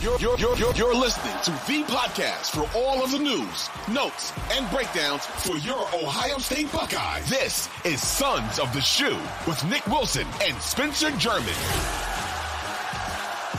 You're, you're, you're, you're, listening to the podcast for all of the news, notes, and breakdowns for your Ohio State Buckeyes. This is Sons of the Shoe with Nick Wilson and Spencer German.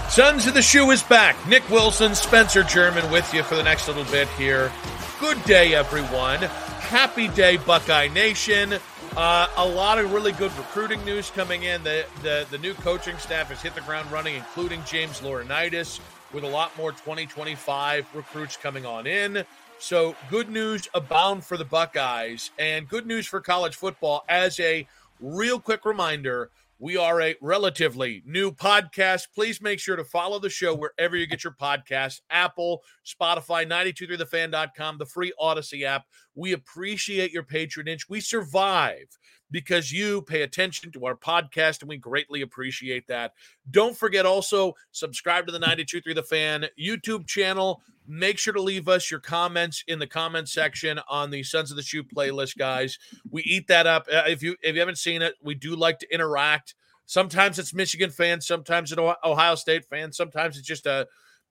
Sons of the Shoe is back. Nick Wilson, Spencer German with you for the next little bit here. Good day, everyone. Happy day, Buckeye Nation. Uh, a lot of really good recruiting news coming in. The, the the new coaching staff has hit the ground running, including James Laurinaitis, with a lot more 2025 recruits coming on in. So good news abound for the Buckeyes, and good news for college football. As a real quick reminder, we are a relatively new podcast. Please make sure to follow the show wherever you get your podcasts Apple, Spotify, 923thefan.com, the free Audacy app. We appreciate your patronage. We survive because you pay attention to our podcast and we greatly appreciate that. Don't forget also subscribe to the 923 The Fan YouTube channel. Make sure to leave us your comments in the comment section on the Sons of the Shoe playlist, guys. We eat that up. Uh, if you if you haven't seen it, we do like to interact. Sometimes it's Michigan fans, sometimes it's Ohio State fans, sometimes it's just a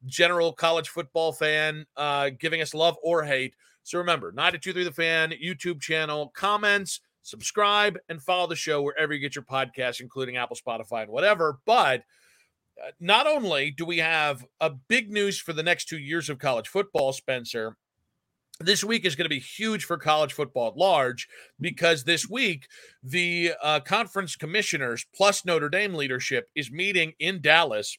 general college football fan uh, giving us love or hate. So remember, 923 The Fan YouTube channel, comments, subscribe and follow the show wherever you get your podcasts, including Apple, Spotify, and whatever. But uh, not only do we have a big news for the next two years of college football, Spencer, this week is going to be huge for college football at large because this week the uh, conference commissioners plus Notre Dame leadership is meeting in Dallas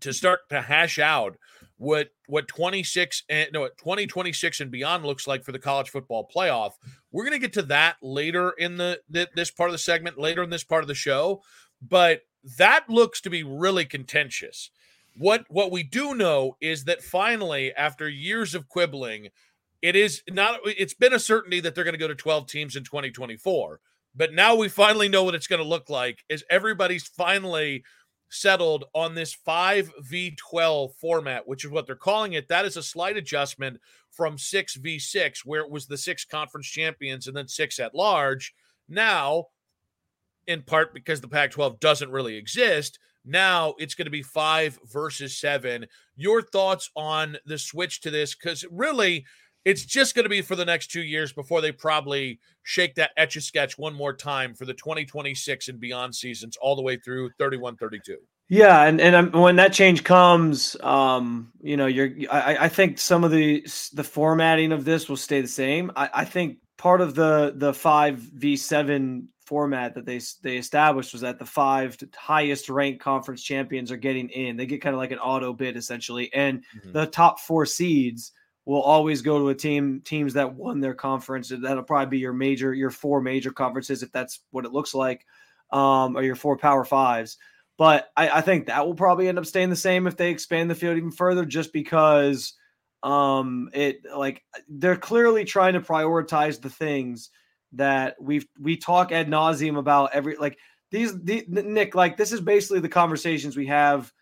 to start to hash out what what 26 and no 2026 and beyond looks like for the college football playoff. We're going to get to that later in the, the this part of the segment, later in this part of the show, but that looks to be really contentious. What what we do know is that finally after years of quibbling, it is not it's been a certainty that they're going to go to 12 teams in 2024. But now we finally know what it's going to look like is everybody's finally settled on this 5v12 format, which is what they're calling it. That is a slight adjustment from 6v6, where it was the six conference champions and then six at large. Now, in part because the Pac 12 doesn't really exist, now it's going to be five versus seven. Your thoughts on the switch to this? Because really, it's just going to be for the next two years before they probably shake that etch a sketch one more time for the 2026 and beyond seasons all the way through 31 32 yeah and, and when that change comes um you know you're I, I think some of the the formatting of this will stay the same. I, I think part of the the 5v7 format that they they established was that the five highest ranked conference champions are getting in. They get kind of like an auto bid essentially and mm-hmm. the top four seeds will always go to a team teams that won their conference. That'll probably be your major, your four major conferences, if that's what it looks like, um, or your four power fives. But I, I, think that will probably end up staying the same if they expand the field even further, just because um, it like they're clearly trying to prioritize the things that we've we talk ad nauseum about every like these the, Nick like this is basically the conversations we have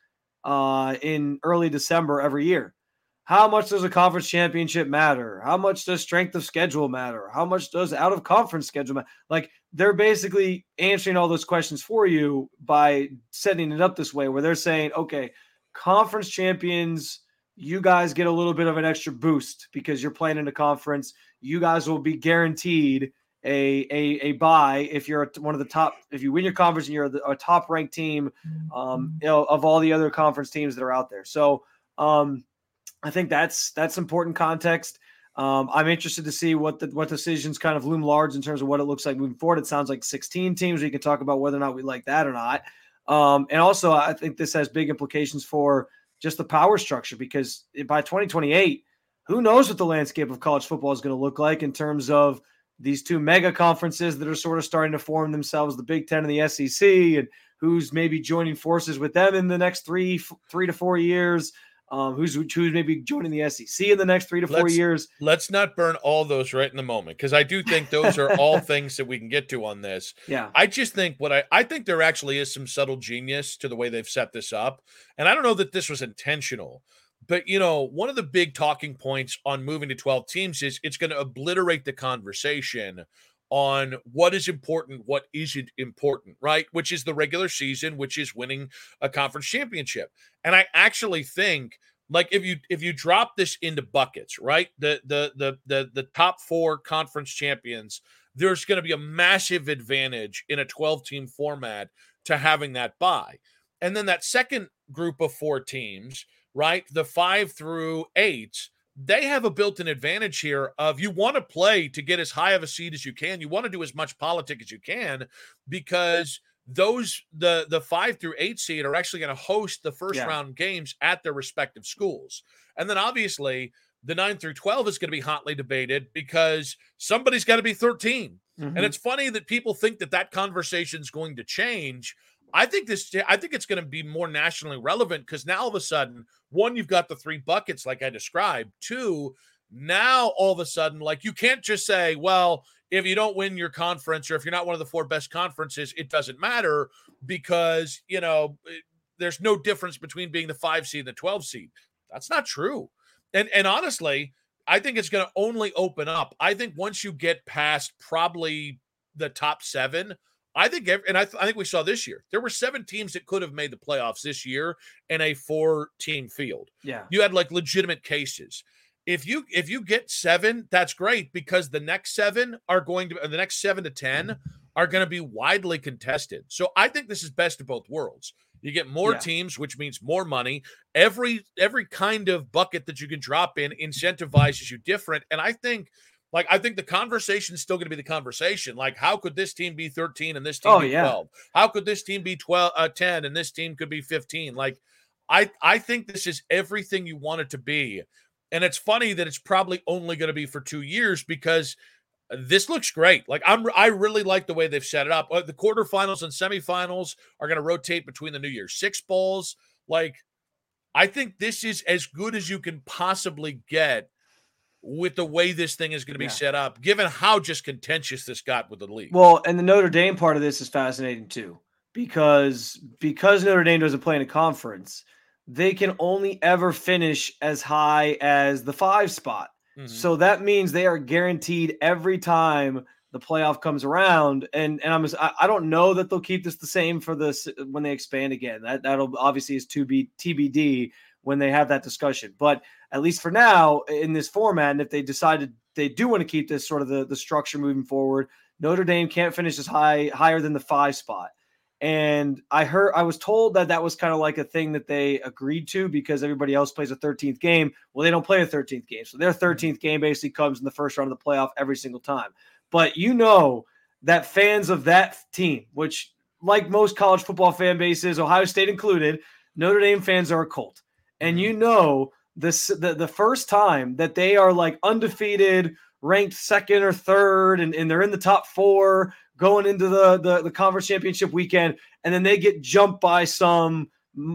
uh, in early December every year how much does a conference championship matter? How much does strength of schedule matter? How much does out of conference schedule matter? Like they're basically answering all those questions for you by setting it up this way, where they're saying, okay, conference champions, you guys get a little bit of an extra boost because you're playing in a conference. You guys will be guaranteed a a a buy if you're one of the top if you win your conference and you're a top ranked team um, you know, of all the other conference teams that are out there. So um, I think that's that's important context. Um, I'm interested to see what the what decisions kind of loom large in terms of what it looks like moving forward. It sounds like 16 teams. We can talk about whether or not we like that or not. Um, and also, I think this has big implications for just the power structure because by 2028, who knows what the landscape of college football is going to look like in terms of these two mega conferences that are sort of starting to form themselves, the Big Ten and the SEC, and who's maybe joining forces with them in the next three three to four years um, who's who's maybe joining the SEC in the next three to 4 let's, years. Let's not burn all those right in the moment because I do think those are all things that we can get to on this. Yeah, I just think what I I think there actually is some subtle genius to the way they've set this up, and I don't know that this was intentional. But you know, one of the big talking points on moving to 12 teams is it's going to obliterate the conversation on what is important, what isn't important, right? Which is the regular season, which is winning a conference championship. And I actually think like if you if you drop this into buckets, right? The the the the the top 4 conference champions, there's going to be a massive advantage in a 12 team format to having that bye. And then that second group of 4 teams, right? The 5 through 8 they have a built-in advantage here of you want to play to get as high of a seed as you can. You want to do as much politic as you can because those the the five through eight seed are actually going to host the first yeah. round games at their respective schools. And then obviously the nine through 12 is going to be hotly debated because somebody's got to be 13. Mm-hmm. And it's funny that people think that that conversation is going to change I think this I think it's going to be more nationally relevant because now all of a sudden, one, you've got the three buckets like I described. Two, now all of a sudden, like you can't just say, well, if you don't win your conference or if you're not one of the four best conferences, it doesn't matter because you know eh, there's no difference between being the five seed and the 12 seed. That's not true. And and honestly, I think it's going to only open up. I think once you get past probably the top seven, I think, and I, th- I think we saw this year, there were seven teams that could have made the playoffs this year in a four team field. Yeah. You had like legitimate cases. If you if you get seven, that's great because the next seven are going to the next seven to ten mm-hmm. are going to be widely contested. So I think this is best of both worlds. You get more yeah. teams, which means more money. Every every kind of bucket that you can drop in incentivizes you different. And I think like I think the conversation is still going to be the conversation. Like, how could this team be 13 and this team oh, be 12? Yeah. How could this team be 12 uh, 10 and this team could be 15? Like, I I think this is everything you want it to be. And it's funny that it's probably only going to be for two years because this looks great. Like I'm I really like the way they've set it up. Uh, the quarterfinals and semifinals are going to rotate between the New Year's Six bowls. Like I think this is as good as you can possibly get with the way this thing is going to be yeah. set up, given how just contentious this got with the league. Well, and the Notre Dame part of this is fascinating too, because because Notre Dame doesn't play in a conference, they can only ever finish as high as the five spot. Mm-hmm. So that means they are guaranteed every time the playoff comes around. And and I'm I don't know that they'll keep this the same for this when they expand again. That that'll obviously is to be TBD when they have that discussion. But at least for now, in this format, and if they decided they do want to keep this sort of the, the structure moving forward, Notre Dame can't finish as high higher than the five spot. And I heard I was told that that was kind of like a thing that they agreed to because everybody else plays a 13th game. Well, they don't play a 13th game. So their 13th game basically comes in the first round of the playoff every single time. But you know that fans of that team, which like most college football fan bases, Ohio State included, Notre Dame fans are a cult and you know this the, the first time that they are like undefeated ranked second or third and, and they're in the top four going into the, the the conference championship weekend and then they get jumped by some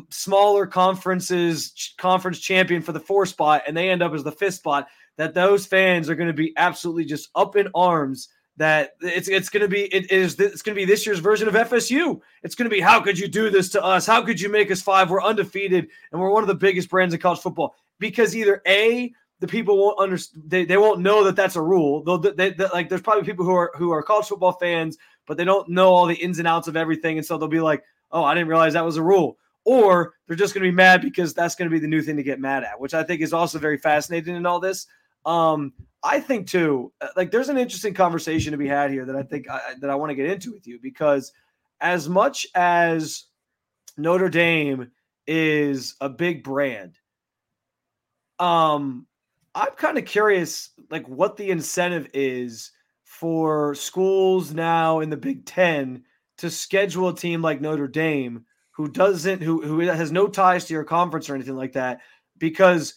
smaller conferences conference champion for the four spot and they end up as the fifth spot that those fans are going to be absolutely just up in arms that it's it's going to be it is it's going to be this year's version of FSU. It's going to be how could you do this to us? How could you make us five? We're undefeated and we're one of the biggest brands in college football because either a the people won't understand they, they won't know that that's a rule. They'll they, they, like there's probably people who are who are college football fans but they don't know all the ins and outs of everything and so they'll be like, "Oh, I didn't realize that was a rule." Or they're just going to be mad because that's going to be the new thing to get mad at, which I think is also very fascinating in all this. Um, I think too, uh, like there's an interesting conversation to be had here that I think I, that I want to get into with you because as much as Notre Dame is a big brand, um, I'm kind of curious, like what the incentive is for schools now in the Big Ten to schedule a team like Notre Dame who doesn't who who has no ties to your conference or anything like that because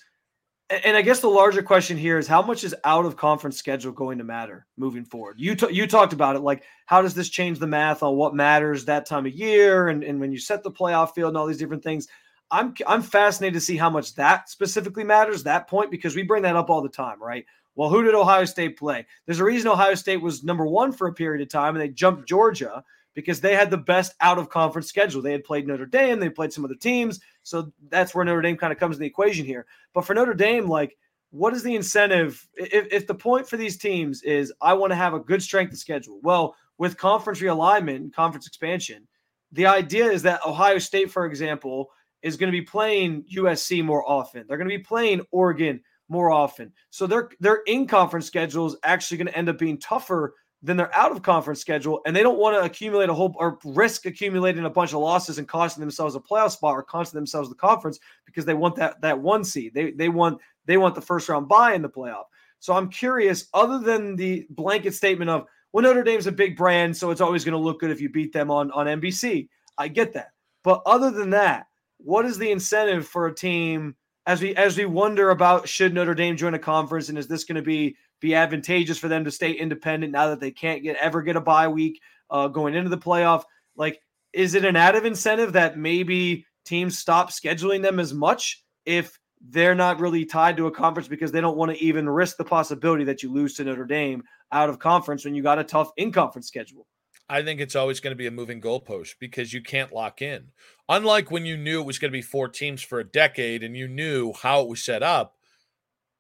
and I guess the larger question here is how much is out of conference schedule going to matter moving forward? You t- you talked about it, like how does this change the math on what matters that time of year, and, and when you set the playoff field and all these different things. I'm I'm fascinated to see how much that specifically matters that point because we bring that up all the time, right? Well, who did Ohio State play? There's a reason Ohio State was number one for a period of time, and they jumped Georgia because they had the best out of conference schedule. They had played Notre Dame, they played some other teams. So that's where Notre Dame kind of comes in the equation here. But for Notre Dame, like, what is the incentive? If, if the point for these teams is I want to have a good strength of schedule, well, with conference realignment, conference expansion, the idea is that Ohio State, for example, is going to be playing USC more often. They're going to be playing Oregon more often. So their their in conference schedule is actually going to end up being tougher then they're out of conference schedule and they don't want to accumulate a whole or risk accumulating a bunch of losses and costing themselves a playoff spot or costing themselves the conference because they want that that one seed. They they want they want the first round bye in the playoff. So I'm curious, other than the blanket statement of well, Notre Dame's a big brand, so it's always going to look good if you beat them on on NBC. I get that. But other than that, what is the incentive for a team as we as we wonder about should Notre Dame join a conference and is this going to be be advantageous for them to stay independent now that they can't get ever get a bye week uh, going into the playoff. Like, is it an added incentive that maybe teams stop scheduling them as much if they're not really tied to a conference because they don't want to even risk the possibility that you lose to Notre Dame out of conference when you got a tough in conference schedule? I think it's always going to be a moving goalpost because you can't lock in. Unlike when you knew it was going to be four teams for a decade and you knew how it was set up,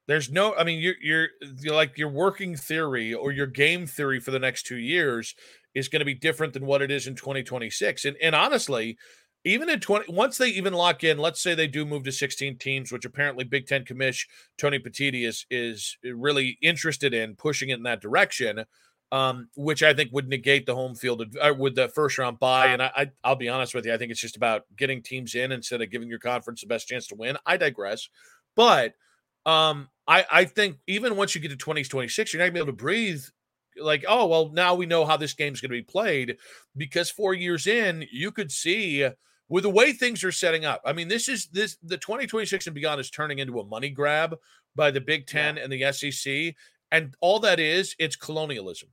there's no, I mean, you're, you're, you're like your working theory or your game theory for the next two years is going to be different than what it is in 2026. And and honestly, even in 20, once they even lock in, let's say they do move to 16 teams, which apparently Big Ten commish Tony Petitti is is really interested in pushing it in that direction. Um, which I think would negate the home field uh, with the first round bye. And I, I, I'll be honest with you, I think it's just about getting teams in instead of giving your conference the best chance to win. I digress, but um, I, I think even once you get to 2026, you're not gonna be able to breathe like, oh, well, now we know how this game's going to be played because four years in, you could see with the way things are setting up. I mean, this is this the 2026 and beyond is turning into a money grab by the Big Ten yeah. and the SEC. And all that is, it's colonialism.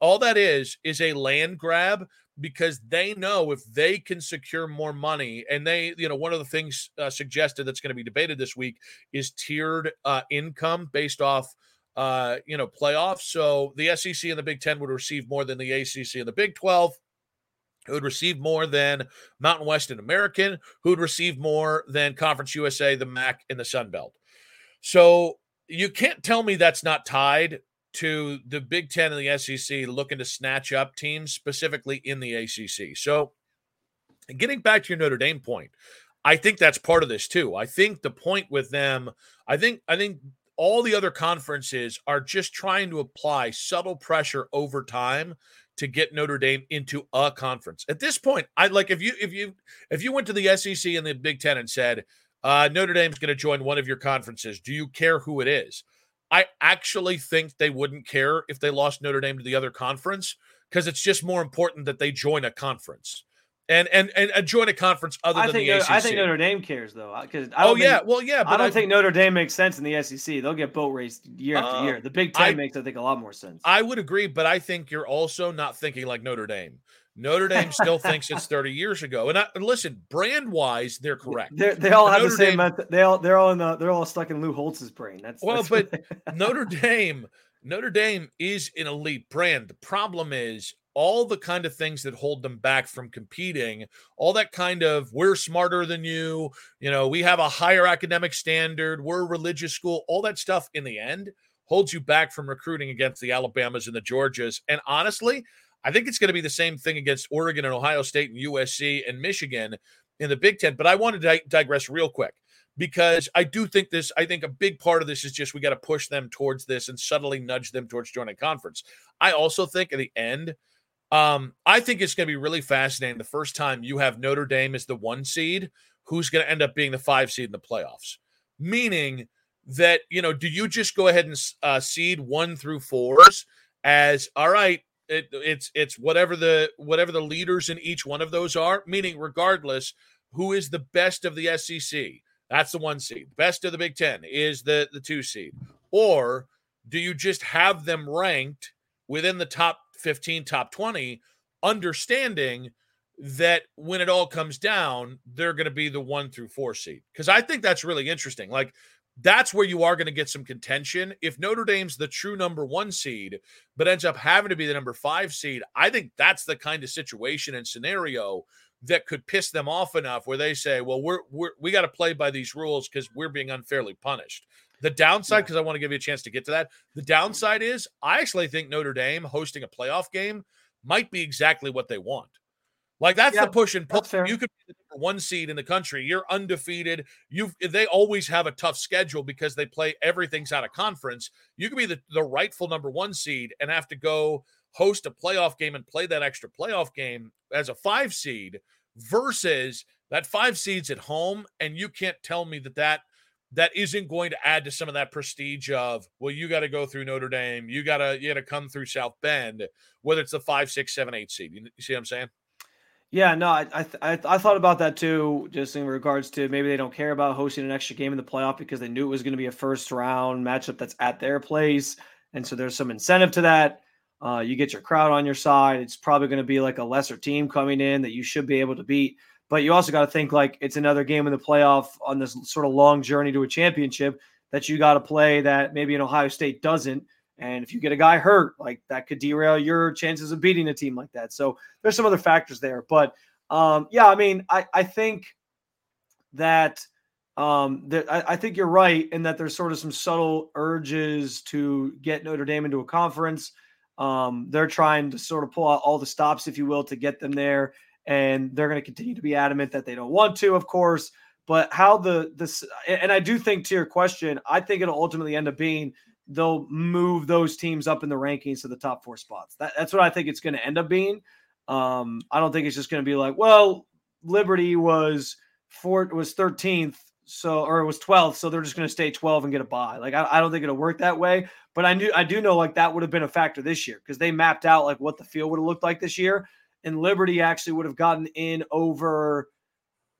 All that is, is a land grab because they know if they can secure more money and they you know one of the things uh, suggested that's going to be debated this week is tiered uh, income based off uh, you know playoffs. So the sec and the big 10 would receive more than the acc and the big 12 who would receive more than mountain west and american who would receive more than conference usa the mac and the sun belt. So you can't tell me that's not tied to the Big Ten and the SEC looking to snatch up teams, specifically in the ACC. So, getting back to your Notre Dame point, I think that's part of this too. I think the point with them, I think, I think all the other conferences are just trying to apply subtle pressure over time to get Notre Dame into a conference. At this point, I like if you if you if you went to the SEC and the Big Ten and said uh, Notre Dame's going to join one of your conferences, do you care who it is? I actually think they wouldn't care if they lost Notre Dame to the other conference because it's just more important that they join a conference and and and join a conference other I than think the Notre, ACC. I think Notre Dame cares though, because oh think, yeah, well yeah, but I don't I, think Notre Dame makes sense in the SEC. They'll get boat raced year after uh, year. The Big Ten I, makes I think a lot more sense. I would agree, but I think you're also not thinking like Notre Dame. Notre Dame still thinks it's 30 years ago. And, I, listen, brand wise, they're correct. They're, they all but have Notre the same. Dame. They all they're all in the they're all stuck in Lou Holtz's brain. That's well, that's but Notre Dame Notre Dame is an elite brand. The problem is all the kind of things that hold them back from competing, all that kind of we're smarter than you, you know, we have a higher academic standard, we're a religious school, all that stuff in the end holds you back from recruiting against the Alabamas and the Georgias. And honestly, I think it's going to be the same thing against Oregon and Ohio State and USC and Michigan in the Big Ten. But I want to di- digress real quick because I do think this, I think a big part of this is just we got to push them towards this and subtly nudge them towards joining conference. I also think at the end, um, I think it's going to be really fascinating the first time you have Notre Dame as the one seed, who's going to end up being the five seed in the playoffs. Meaning that, you know, do you just go ahead and uh, seed one through fours as, all right, it, it's it's whatever the whatever the leaders in each one of those are. Meaning, regardless, who is the best of the SEC? That's the one seed. Best of the Big Ten is the the two seed. Or do you just have them ranked within the top 15, top 20, understanding that when it all comes down, they're going to be the one through four seed? Because I think that's really interesting. Like, that's where you are going to get some contention. If Notre Dame's the true number one seed, but ends up having to be the number five seed, I think that's the kind of situation and scenario that could piss them off enough where they say, "Well, we're, we're we got to play by these rules because we're being unfairly punished." The downside, because yeah. I want to give you a chance to get to that, the downside is I actually think Notre Dame hosting a playoff game might be exactly what they want. Like that's the push and pull. You could be the number one seed in the country. You're undefeated. You they always have a tough schedule because they play everything's out of conference. You could be the, the rightful number one seed and have to go host a playoff game and play that extra playoff game as a five seed versus that five seeds at home. And you can't tell me that that that isn't going to add to some of that prestige of well you got to go through notre dame you got to you got to come through south bend whether it's the five six seven eight seed you, see what i'm saying yeah no I, I i thought about that too just in regards to maybe they don't care about hosting an extra game in the playoff because they knew it was going to be a first round matchup that's at their place. And so there's some incentive to that. Uh, you get your crowd on your side. It's probably going to be like a lesser team coming in that you should be able to beat. But you also got to think like it's another game in the playoff on this sort of long journey to a championship that you got to play that maybe an Ohio State doesn't. And if you get a guy hurt, like that could derail your chances of beating a team like that. So there's some other factors there. But um, yeah, I mean, I, I think that um, that I, I, think you're right in that there's sort of some subtle urges to get Notre Dame into a conference. Um, they're trying to sort of pull out all the stops, if you will, to get them there and they're going to continue to be adamant that they don't want to, of course. But how the this and I do think to your question, I think it'll ultimately end up being they'll move those teams up in the rankings to the top four spots. That, that's what I think it's going to end up being. Um, I don't think it's just going to be like, well, Liberty was four was 13th, so or it was 12th, so they're just going to stay 12 and get a bye. Like I, I don't think it'll work that way. But I knew I do know like that would have been a factor this year because they mapped out like what the field would have looked like this year and Liberty actually would have gotten in over.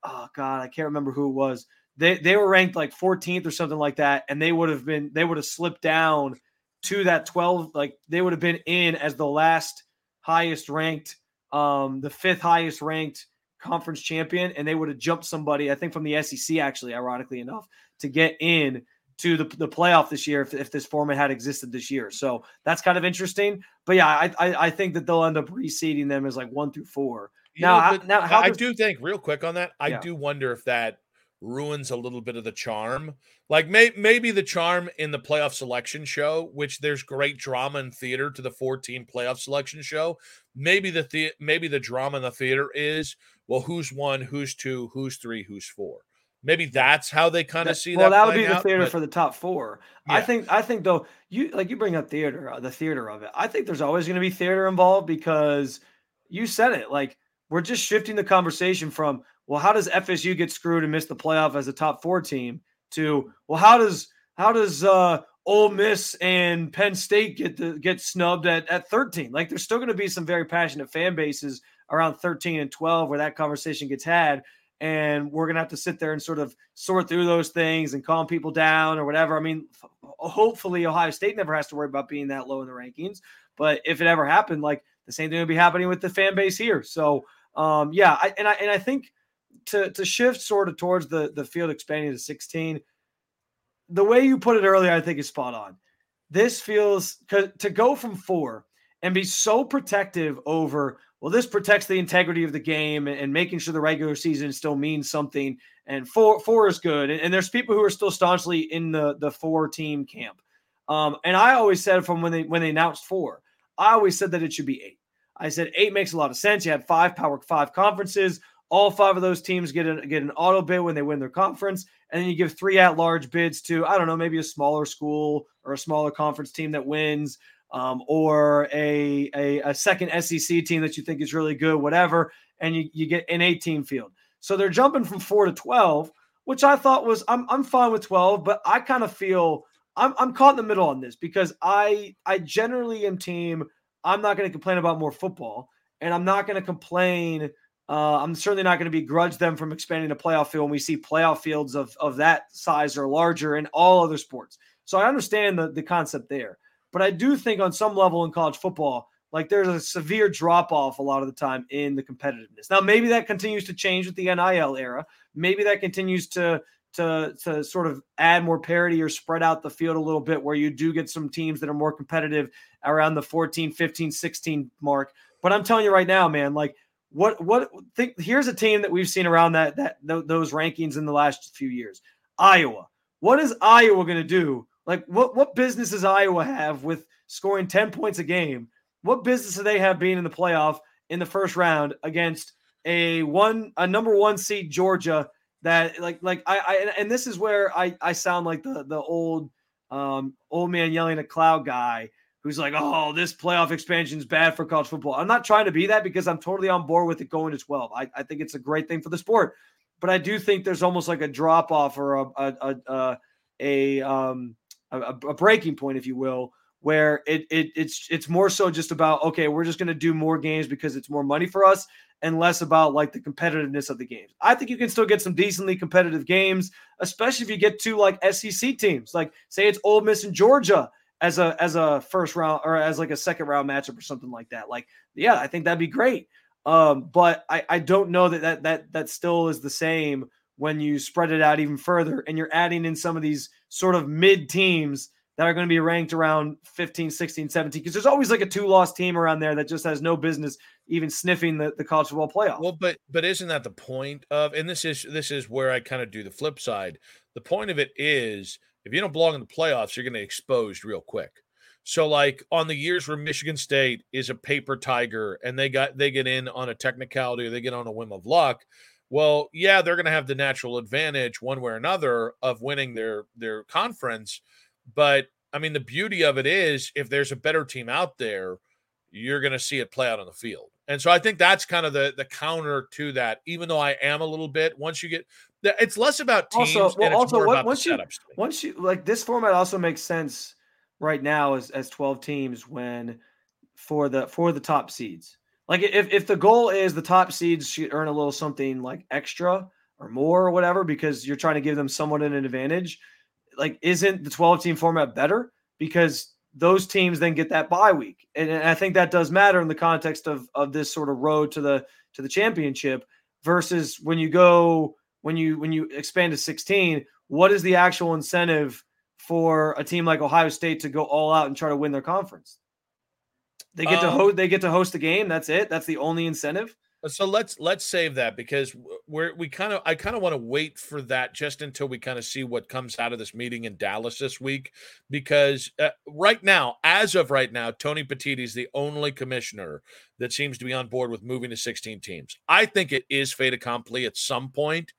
Oh God, I can't remember who it was. They they were ranked like 14th or something like that, and they would have been they would have slipped down to that 12. Like they would have been in as the last highest ranked, um, the fifth highest ranked conference champion, and they would have jumped somebody, I think from the SEC, actually, ironically enough, to get in to the, the playoff this year if, if this format had existed this year. So that's kind of interesting. But yeah, I I, I think that they'll end up reseeding them as like one through four. You now, know, now how I do think real quick on that. I yeah. do wonder if that ruins a little bit of the charm. Like may, maybe the charm in the playoff selection show, which there's great drama and theater to the 14 playoff selection show. Maybe the, the maybe the drama in the theater is well, who's one, who's two, who's three, who's four. Maybe that's how they kind of see well, that. Well, that would be the theater but, for the top four. Yeah. I think. I think though you like you bring up theater, uh, the theater of it. I think there's always going to be theater involved because you said it. Like we're just shifting the conversation from well, how does FSU get screwed and miss the playoff as a top four team to well, how does how does uh Ole Miss and Penn State get the, get snubbed at, at 13. Like there's still going to be some very passionate fan bases around 13 and 12 where that conversation gets had and we're going to have to sit there and sort of sort through those things and calm people down or whatever. I mean, hopefully Ohio State never has to worry about being that low in the rankings, but if it ever happened, like the same thing would be happening with the fan base here. So, um, yeah, I, and I and I think to to shift sort of towards the the field expanding to 16, the way you put it earlier, I think is spot on. This feels to go from four and be so protective over well, this protects the integrity of the game and, making sure the regular season still means something. And four four is good. And, and, there's people who are still staunchly in the the four team camp. Um, and I always said from when they when they announced four, I always said that it should be eight. I said eight makes a lot of sense. You had five power five conferences. All five of those teams get an get an auto bid when they win their conference, and then you give three at large bids to I don't know maybe a smaller school or a smaller conference team that wins um, or a, a, a second SEC team that you think is really good, whatever, and you, you get an 18 field. So they're jumping from four to 12, which I thought was I'm I'm fine with 12, but I kind of feel I'm I'm caught in the middle on this because I I generally am team. I'm not going to complain about more football, and I'm not going to complain Uh, I'm certainly not going to begrudge them from expanding the playoff field when we see playoff fields of, of that size or larger in all other sports. So I understand the, the concept there. But I do think on some level in college football, like there's a severe drop off a lot of the time in the competitiveness. Now, maybe that continues to change with the NIL era. Maybe that continues to to to sort of add more parity or spread out the field a little bit where you do get some teams that are more competitive around the 14, 15, 16 mark. But I'm telling you right now, man, like what what think here's a team that we've seen around that that those rankings in the last few years. Iowa. What is Iowa going to do? Like what what business does Iowa have with scoring 10 points a game? What business do they have being in the playoff in the first round against a one a number 1 seed Georgia that like like I, I and this is where I I sound like the the old um old man yelling at cloud guy who's like, oh, this playoff expansion is bad for college football. I'm not trying to be that because I'm totally on board with it going to 12. I, I think it's a great thing for the sport, but I do think there's almost like a drop off or a a a, a, um a, a breaking point, if you will, where it, it it's it's more so just about okay, we're just going to do more games because it's more money for us, and less about like the competitiveness of the games. I think you can still get some decently competitive games, especially if you get to like SEC teams, like say it's Ole Miss and Georgia as a as a first round or as like a second round matchup or something like that. Like, yeah, I think that'd be great. Um, but I, I don't know that, that that that still is the same when you spread it out even further and you're adding in some of these sort of mid teams that are going to be ranked around 15, 16, 17. Because there's always like a two loss team around there that just has no business even sniffing the, the college football playoff. Well, but but isn't that the point of and this is this is where I kind of do the flip side. The point of it is if you don't belong in the playoffs, you're going to get exposed real quick. So like on the years where Michigan State is a paper tiger and they got they get in on a technicality or they get on a whim of luck, well, yeah, they're going to have the natural advantage one way or another of winning their their conference, but I mean the beauty of it is if there's a better team out there, you're going to see it play out on the field. And so I think that's kind of the the counter to that. Even though I am a little bit once you get it's less about teams also, well, also once you once you like this format also makes sense right now as as 12 teams when for the for the top seeds. Like if if the goal is the top seeds should earn a little something like extra or more or whatever because you're trying to give them somewhat an advantage, like isn't the 12 team format better because those teams then get that bye week. And, and I think that does matter in the context of of this sort of road to the to the championship versus when you go when you when you expand to 16, what is the actual incentive for a team like Ohio State to go all out and try to win their conference? They get um, to host they get to host a game, that's it. That's the only incentive. So let's let's save that because we're we kind of I kind of want to wait for that just until we kind of see what comes out of this meeting in Dallas this week because uh, right now as of right now Tony Petitti is the only commissioner that seems to be on board with moving to 16 teams. I think it is fait accompli at some point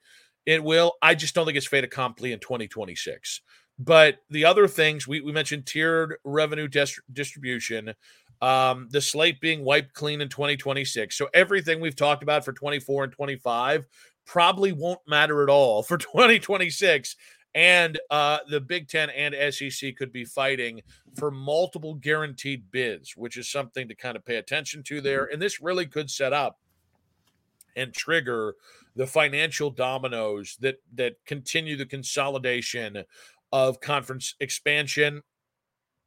it will. I just don't think it's fait accompli in 2026. But the other things we, we mentioned tiered revenue dis- distribution, um, the slate being wiped clean in 2026. So everything we've talked about for 24 and 25 probably won't matter at all for 2026. And uh, the Big Ten and SEC could be fighting for multiple guaranteed bids, which is something to kind of pay attention to there. And this really could set up and trigger the financial dominoes that that continue the consolidation of conference expansion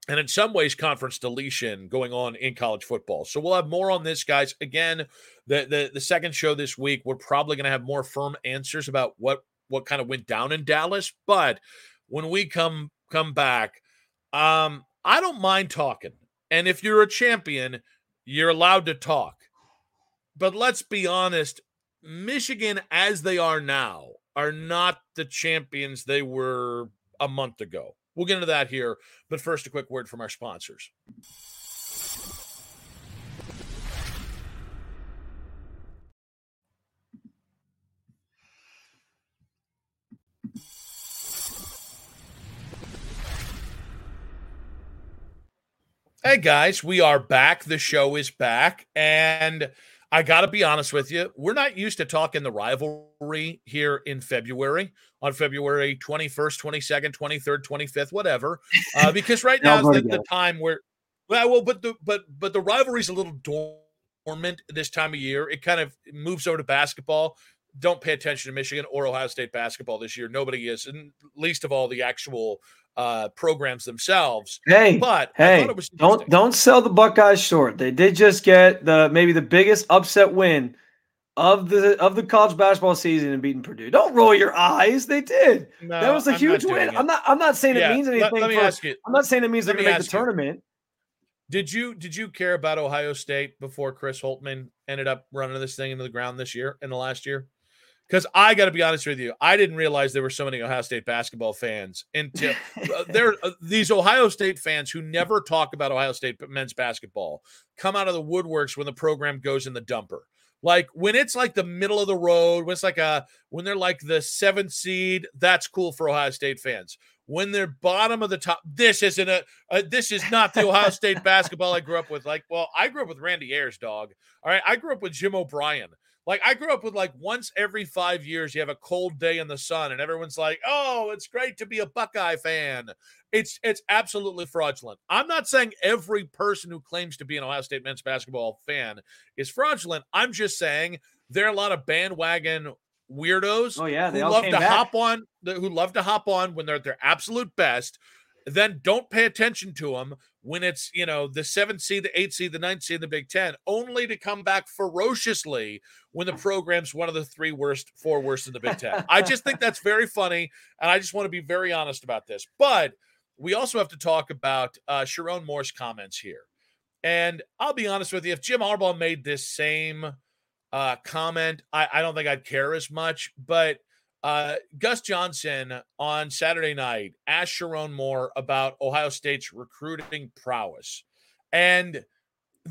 and in some ways conference deletion going on in college football. So we'll have more on this guys. Again, the the, the second show this week we're probably going to have more firm answers about what what kind of went down in Dallas, but when we come come back um I don't mind talking. And if you're a champion, you're allowed to talk. But let's be honest, Michigan, as they are now, are not the champions they were a month ago. We'll get into that here. But first, a quick word from our sponsors. Hey guys, we are back. The show is back. And I got to be honest with you. We're not used to talking the rivalry here in February, on February 21st, 22nd, 23rd, 25th, whatever. Uh, because right now is the, the, time where, well, well, but the, but, but the rivalry's a little dormant this time of year. It kind of moves over to basketball. Don't pay attention to Michigan or Ohio State basketball this year. Nobody is, and least of all the actual uh, programs themselves. Hey, but hey, don't don't sell the Buckeyes short. They did just get the maybe the biggest upset win of the of the college basketball season and beating Purdue. Don't roll your eyes. They did. No, that was a I'm huge win. It. I'm not. I'm not saying yeah, it means anything. Let, let me for, ask you. I'm not saying it means they're going to make the tournament. Did you did you care about Ohio State before Chris Holtmann ended up running this thing into the ground this year in the last year? Because I got to be honest with you, I didn't realize there were so many Ohio State basketball fans until uh, there uh, these Ohio State fans who never talk about Ohio State men's basketball come out of the woodworks when the program goes in the dumper. Like when it's like the middle of the road, when it's like a when they're like the seventh seed, that's cool for Ohio State fans. When they're bottom of the top, this isn't a, a this is not the Ohio State basketball I grew up with. Like, well, I grew up with Randy Ayers, dog. All right, I grew up with Jim O'Brien. Like I grew up with like once every five years, you have a cold day in the sun, and everyone's like, "Oh, it's great to be a Buckeye fan." It's it's absolutely fraudulent. I'm not saying every person who claims to be an Ohio State men's basketball fan is fraudulent. I'm just saying there are a lot of bandwagon weirdos. Oh yeah, they who love to back. hop on, who love to hop on when they're at their absolute best, then don't pay attention to them when it's you know the seventh seed, the eighth seed, the ninth seed, the Big Ten, only to come back ferociously when the program's one of the three worst, four worst in the Big Ten. I just think that's very funny, and I just want to be very honest about this. But we also have to talk about uh, Sherrone Moore's comments here, and I'll be honest with you, if Jim Harbaugh made this same uh, comment, I, I don't think I'd care as much, but uh, Gus Johnson on Saturday night asked Sherrone Moore about Ohio State's recruiting prowess. And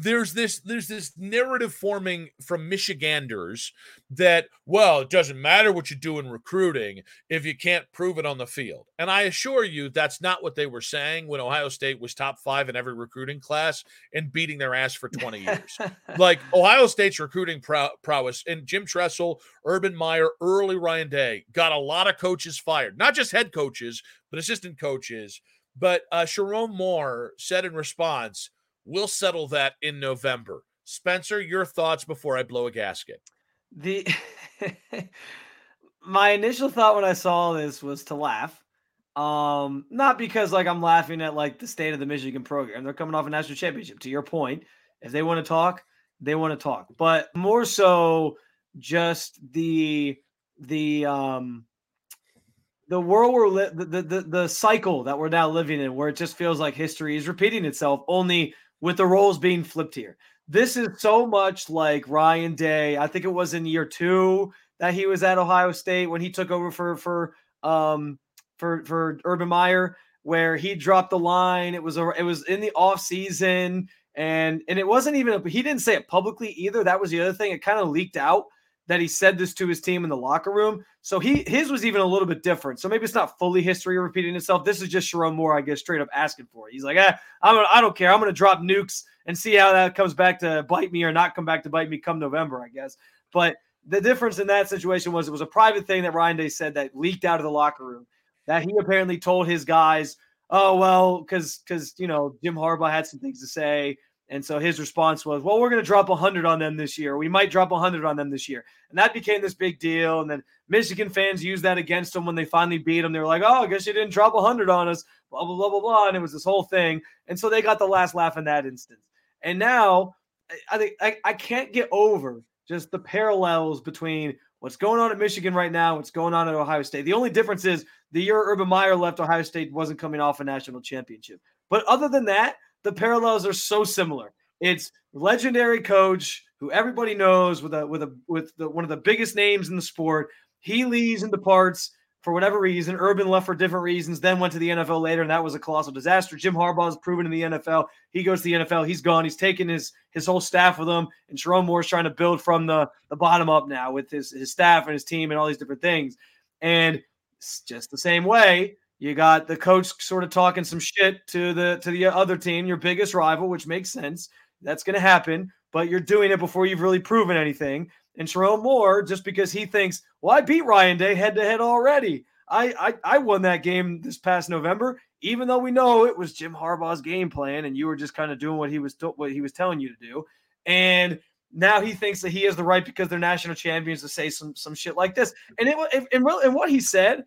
there's this there's this narrative forming from Michiganders that well it doesn't matter what you do in recruiting if you can't prove it on the field. And I assure you that's not what they were saying when Ohio State was top 5 in every recruiting class and beating their ass for 20 years. Like Ohio State's recruiting prow- prowess and Jim Tressel Urban Meyer early Ryan Day got a lot of coaches fired. Not just head coaches but assistant coaches. But uh, Sherrone Moore said in response We'll settle that in November. Spencer, your thoughts before I blow a gasket. The my initial thought when I saw this was to laugh. Um, not because like I'm laughing at like the state of the Michigan program. They're coming off a national championship. To your point, if they want to talk, they want to talk. But more so just the the um the world we're li- the, the the cycle that we're now living in where it just feels like history is repeating itself only with the roles being flipped here. This is so much like Ryan Day. I think it was in year two that he was at Ohio State when he took over for for um for for Urban Meyer, where he dropped the line. It was a, it was in the off season, and and it wasn't even a, he didn't say it publicly either. That was the other thing. It kind of leaked out that he said this to his team in the locker room. So he his was even a little bit different. So maybe it's not fully history repeating itself. This is just Sherrone Moore, I guess, straight up asking for it. He's like, eh, I'm gonna, I don't care. I'm going to drop nukes and see how that comes back to bite me or not come back to bite me come November, I guess. But the difference in that situation was it was a private thing that Ryan Day said that leaked out of the locker room that he apparently told his guys, oh well, because because you know Jim Harbaugh had some things to say and so his response was, "Well, we're going to drop 100 on them this year. We might drop 100 on them this year." And that became this big deal. And then Michigan fans used that against them when they finally beat them. They were like, "Oh, I guess you didn't drop 100 on us." Blah blah blah blah blah. And it was this whole thing. And so they got the last laugh in that instance. And now I think I, I can't get over just the parallels between what's going on at Michigan right now, what's going on at Ohio State. The only difference is the year Urban Meyer left, Ohio State wasn't coming off a national championship. But other than that, the parallels are so similar. It's legendary coach who everybody knows with a with a with the, one of the biggest names in the sport. He leaves and departs for whatever reason. Urban left for different reasons, then went to the NFL later, and that was a colossal disaster. Jim Harbaugh is proven in the NFL. He goes to the NFL. He's gone. He's taken his his whole staff with him, and Sherrone Moore's trying to build from the the bottom up now with his his staff and his team and all these different things. And it's just the same way, you got the coach sort of talking some shit to the to the other team, your biggest rival, which makes sense. That's going to happen, but you're doing it before you've really proven anything. And Sherrone Moore, just because he thinks, well, I beat Ryan Day head to head already. I, I I won that game this past November, even though we know it was Jim Harbaugh's game plan, and you were just kind of doing what he was what he was telling you to do. And now he thinks that he has the right because they're national champions to say some some shit like this. And it and, and, and what he said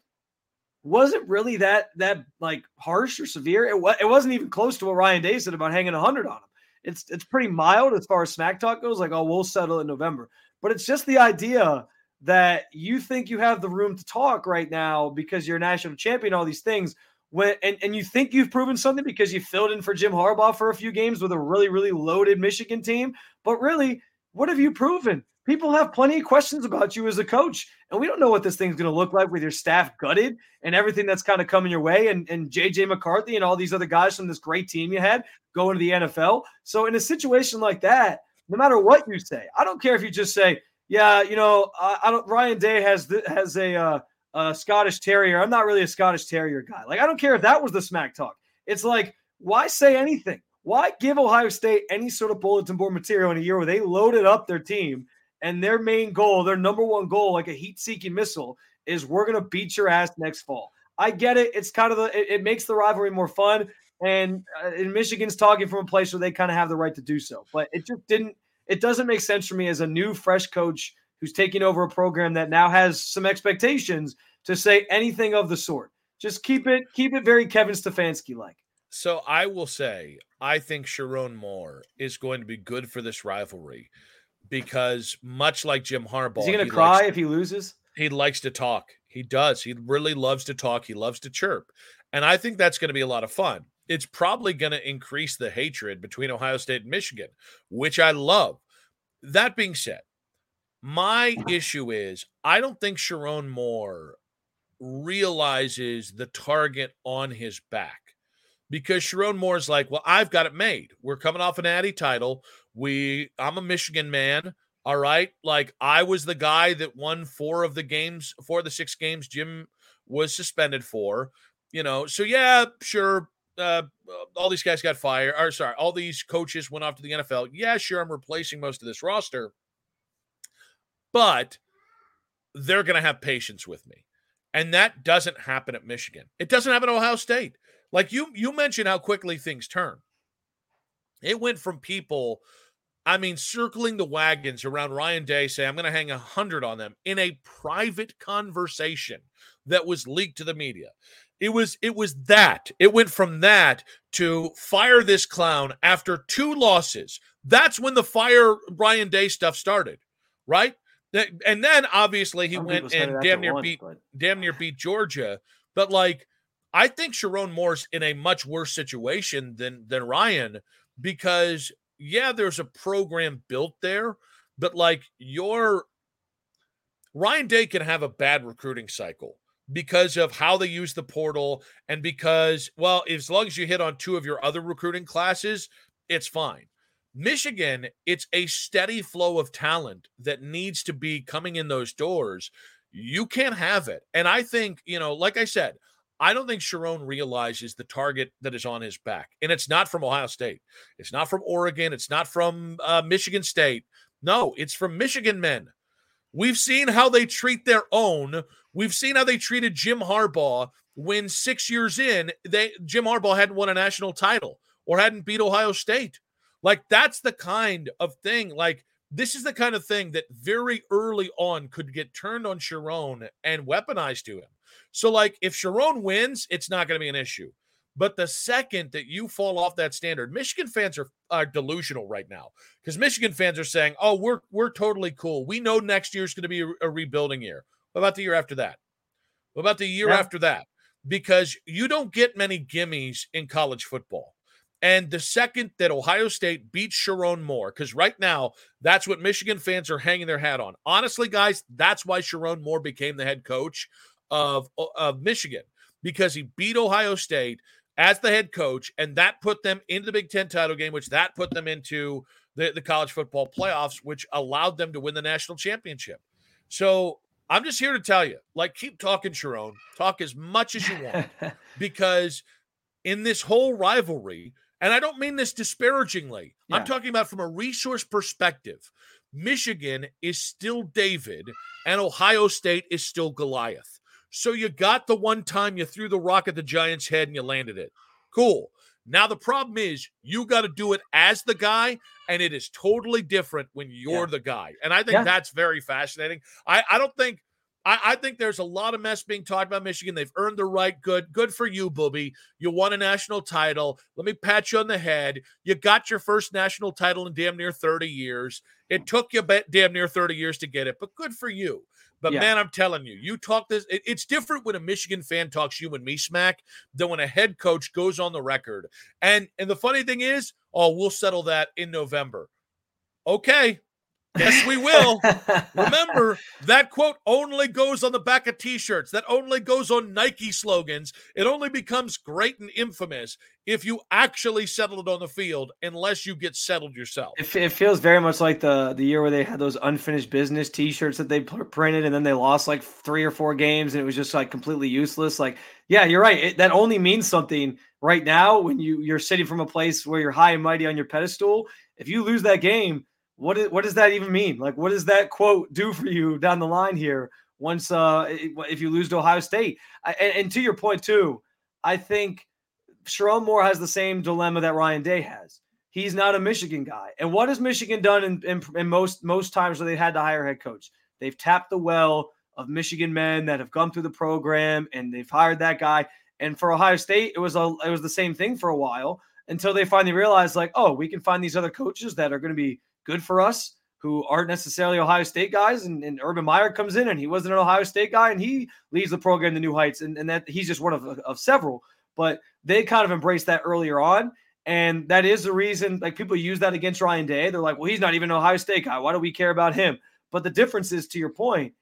wasn't really that that like harsh or severe. It was it wasn't even close to what Ryan Day said about hanging hundred on him. It's it's pretty mild as far as smack talk goes. Like, oh, we'll settle in November. But it's just the idea that you think you have the room to talk right now because you're a national champion, all these things. When and, and you think you've proven something because you filled in for Jim Harbaugh for a few games with a really, really loaded Michigan team. But really, what have you proven? People have plenty of questions about you as a coach, and we don't know what this thing's going to look like with your staff gutted and everything that's kind of coming your way, and, and JJ McCarthy and all these other guys from this great team you had going to the NFL. So, in a situation like that, no matter what you say, I don't care if you just say, "Yeah, you know, I, I don't." Ryan Day has has a, uh, a Scottish Terrier. I'm not really a Scottish Terrier guy. Like, I don't care if that was the smack talk. It's like, why say anything? Why give Ohio State any sort of bulletin board material in a year where they loaded up their team and their main goal, their number one goal, like a heat-seeking missile, is we're gonna beat your ass next fall. I get it. It's kind of the it, it makes the rivalry more fun. And, uh, and Michigan's talking from a place where they kind of have the right to do so. But it just didn't. It doesn't make sense for me as a new fresh coach who's taking over a program that now has some expectations to say anything of the sort. Just keep it keep it very Kevin Stefanski like. So I will say, I think Sherrone Moore is going to be good for this rivalry because much like Jim Harbaugh, is he going to cry if he loses? He likes to talk. He does. He really loves to talk. He loves to chirp, and I think that's going to be a lot of fun. It's probably going to increase the hatred between Ohio State and Michigan, which I love. That being said, my issue is I don't think Sherrone Moore realizes the target on his back because Sherrone Moore's like, well, I've got it made. We're coming off an Natty title. We, I'm a Michigan man. All right, like I was the guy that won four of the games, four of the six games Jim was suspended for. You know, so yeah, sure. Uh, all these guys got fired. Or sorry, all these coaches went off to the NFL. Yeah, sure, I'm replacing most of this roster, but they're going to have patience with me. And that doesn't happen at Michigan. It doesn't happen at Ohio State. Like you you mentioned how quickly things turn. It went from people, I mean, circling the wagons around Ryan Day, say, I'm going to hang a hundred on them in a private conversation that was leaked to the media. It was it was that. It went from that to fire this clown after two losses. That's when the fire Ryan Day stuff started, right? And then obviously he Some went and damn near once, beat but... damn near beat Georgia. But like I think Sherrone Moore's in a much worse situation than than Ryan because yeah, there's a program built there, but like your Ryan Day can have a bad recruiting cycle because of how they use the portal and because well, as long as you hit on two of your other recruiting classes, it's fine. Michigan, it's a steady flow of talent that needs to be coming in those doors. You can't have it. And I think, you know, like I said, I don't think Sherrone realizes the target that is on his back. And it's not from Ohio State. It's not from Oregon. It's not from uh, Michigan State. No, it's from Michigan men. We've seen how they treat their own. We've seen how they treated Jim Harbaugh when six years in, they Jim Harbaugh hadn't won a national title or hadn't beat Ohio State. Like that's the kind of thing. Like this is the kind of thing that very early on could get turned on Sherrone and weaponized to him. So, like, if Sherrone wins, it's not going to be an issue. But the second that you fall off that standard, Michigan fans are, are delusional right now because Michigan fans are saying, "Oh, we're we're totally cool. We know next year's going to be a, a, rebuilding year. What about the year after that? What about the year yeah. after that? Because you don't get many gimmies in college football. And the second that Ohio State beats Sherrone Moore, because right now that's what Michigan fans are hanging their hat on. Honestly, guys, that's why Sherrone Moore became the head coach of, uh, of Michigan because he beat Ohio State as the head coach, and that put them into the Big Ten title game, which that put them into the, the college football playoffs, which allowed them to win the national championship. So I'm just here to tell you, like, keep talking, Sherrone. Talk as much as you want, because in this whole rivalry, and I don't mean this disparagingly, yeah. I'm talking about from a resource perspective. Michigan is still David, and Ohio State is still Goliath. So you got the one time you threw the rock at the Giants' head and you landed it. Cool. Now, the problem is you got to do it as the guy, and it is totally different when you're yeah. the guy. And I think yeah. that's very fascinating. I, I don't think. I, I, think there's a lot of mess being talked about Michigan. They've earned the right. Good, good for you, Booby. You won a national title. Let me pat you on the head. You got your first national title in damn near 30 years. It took you damn near 30 years to get it, but good for you. But yeah. man, I'm telling you, you talk this. It, it's different when a Michigan fan talks you and me smack than when a head coach goes on the record. And and the funny thing is, oh, we'll settle that in November. Okay, Yes, we will. Remember, that quote only goes on the back of t shirts. That only goes on Nike slogans. It only becomes great and infamous if you actually settle it on the field, unless you get settled yourself. It, it feels very much like the, the year where they had those unfinished business t shirts that they printed and then they lost like three or four games and it was just like completely useless. Like, yeah, you're right. It, that only means something right now when you, you're sitting from a place where you're high and mighty on your pedestal. If you lose that game, what is, what does that even mean? Like, what does that quote do for you down the line here? Once, uh, if you lose to Ohio State, I, and, and, to your point too, I think Sherrone Moore has the same dilemma that Ryan Day has. He's not a Michigan guy, and what has Michigan done in, in, in most most times where they had to hire head coach? They've tapped the well of Michigan men that have gone through the program, and they've hired that guy. And for Ohio State, it was a it was the same thing for a while until they finally realized, like, oh, we can find these other coaches that are going to be good for us who aren't necessarily Ohio State guys. And, and, Urban Meyer comes in and he wasn't an Ohio State guy and he leads the program to new heights. And, and that he's just one of, of several. But they kind of embraced that earlier on. And that is the reason, like people use that against Ryan Day. They're like, well, he's not even an Ohio State guy. Why do we care about him? But the difference is, to your point,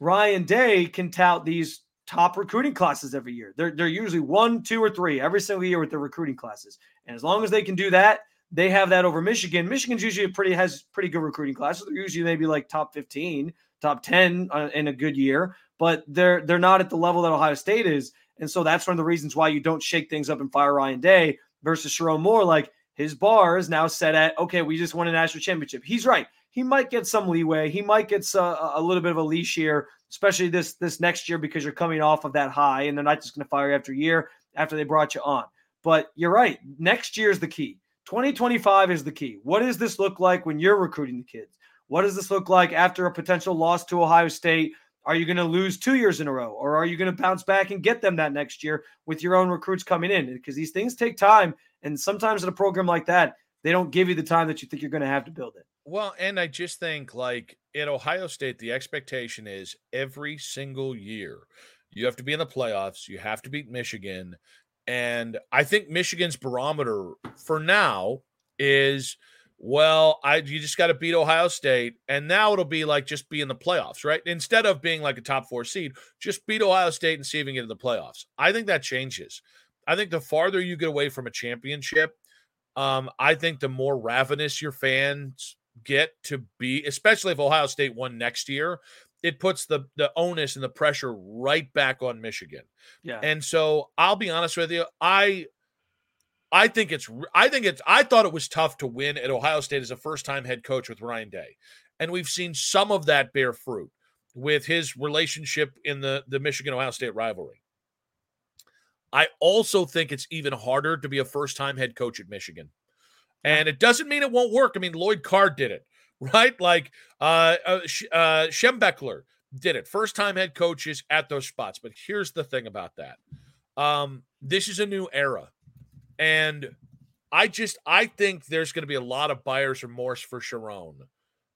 Ryan Day can tout these top recruiting classes every year. They're, they're usually one, two, or three every single year with their recruiting classes. And as long as they can do that, they have that over Michigan. Michigan's usually a pretty has pretty good recruiting classes. They're usually maybe like top 15, top 10 uh, in a good year, but they're they're not at the level that Ohio State is. And so that's one of the reasons why you don't shake things up and fire Ryan Day versus Sherrone Moore. Like his bar is now set at okay, we just won a national championship. He's right. He might get some leeway. He might get a, a little bit of a leash here, especially this this next year because you're coming off of that high, and they're not just going to fire you after a year after they brought you on. But you're right. Next year is the key 2025 is the key. What does this look like when you're recruiting the kids? What does this look like after a potential loss to Ohio State? Are you going to lose two years in a row, or are you going to bounce back and get them that next year with your own recruits coming in? Because these things take time, and sometimes in a program like that, they don't give you the time that you think you're going to have to build it. Well, and I just think like at Ohio State, the expectation is every single year you have to be in the playoffs, you have to beat Michigan, and I think Michigan's barometer for now is well, I you just got to beat Ohio State, and now it'll be like just be in the playoffs, right? Instead of being like a top four seed, just beat Ohio State and see if you get in the playoffs. I think that changes. I think the farther you get away from a championship, um, I think the more ravenous your fans get to be, especially if Ohio State won next year it puts the the onus and the pressure right back on Michigan. Yeah. And so I'll be honest with you, I I think it's I think it's I thought it was tough to win at Ohio State as a first-time head coach with Ryan Day. And we've seen some of that bear fruit with his relationship in the the Michigan Ohio State rivalry. I also think it's even harder to be a first-time head coach at Michigan. And it doesn't mean it won't work. I mean, Lloyd Carr did it right? Like uh, uh, uh did it. First time head coaches at those spots. But here's the thing about that. Um, this is a new era. And I just I think there's going to be a lot of buyer's remorse for Sherrone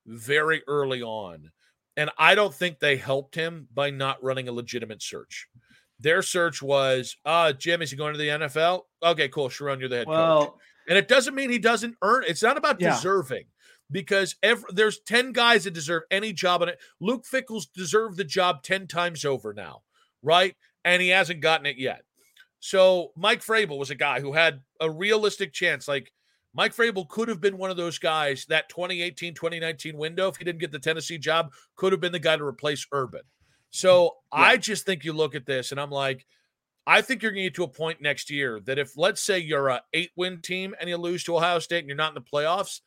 very early on. And I don't think they helped him by not running a legitimate search. Their search was, uh, Jim, is he going to the NFL? Okay, cool. Sherrone, you're the head well, coach. And it doesn't mean he doesn't earn. It's not about yeah. deserving because every, there's 10 guys that deserve any job on it. Luke Fickell's deserved the job 10 times over now, right? And he hasn't gotten it yet. So Mike Vrabel was a guy who had a realistic chance. Like Mike Vrabel could have been one of those guys that 2018, 2019 window, if he didn't get the Tennessee job, could have been the guy to replace Urban. So yeah. I just think you look at this and I'm like, I think you're going to get to a point next year that if let's say you're a eight win team and you lose to Ohio State and you're not in the playoffs,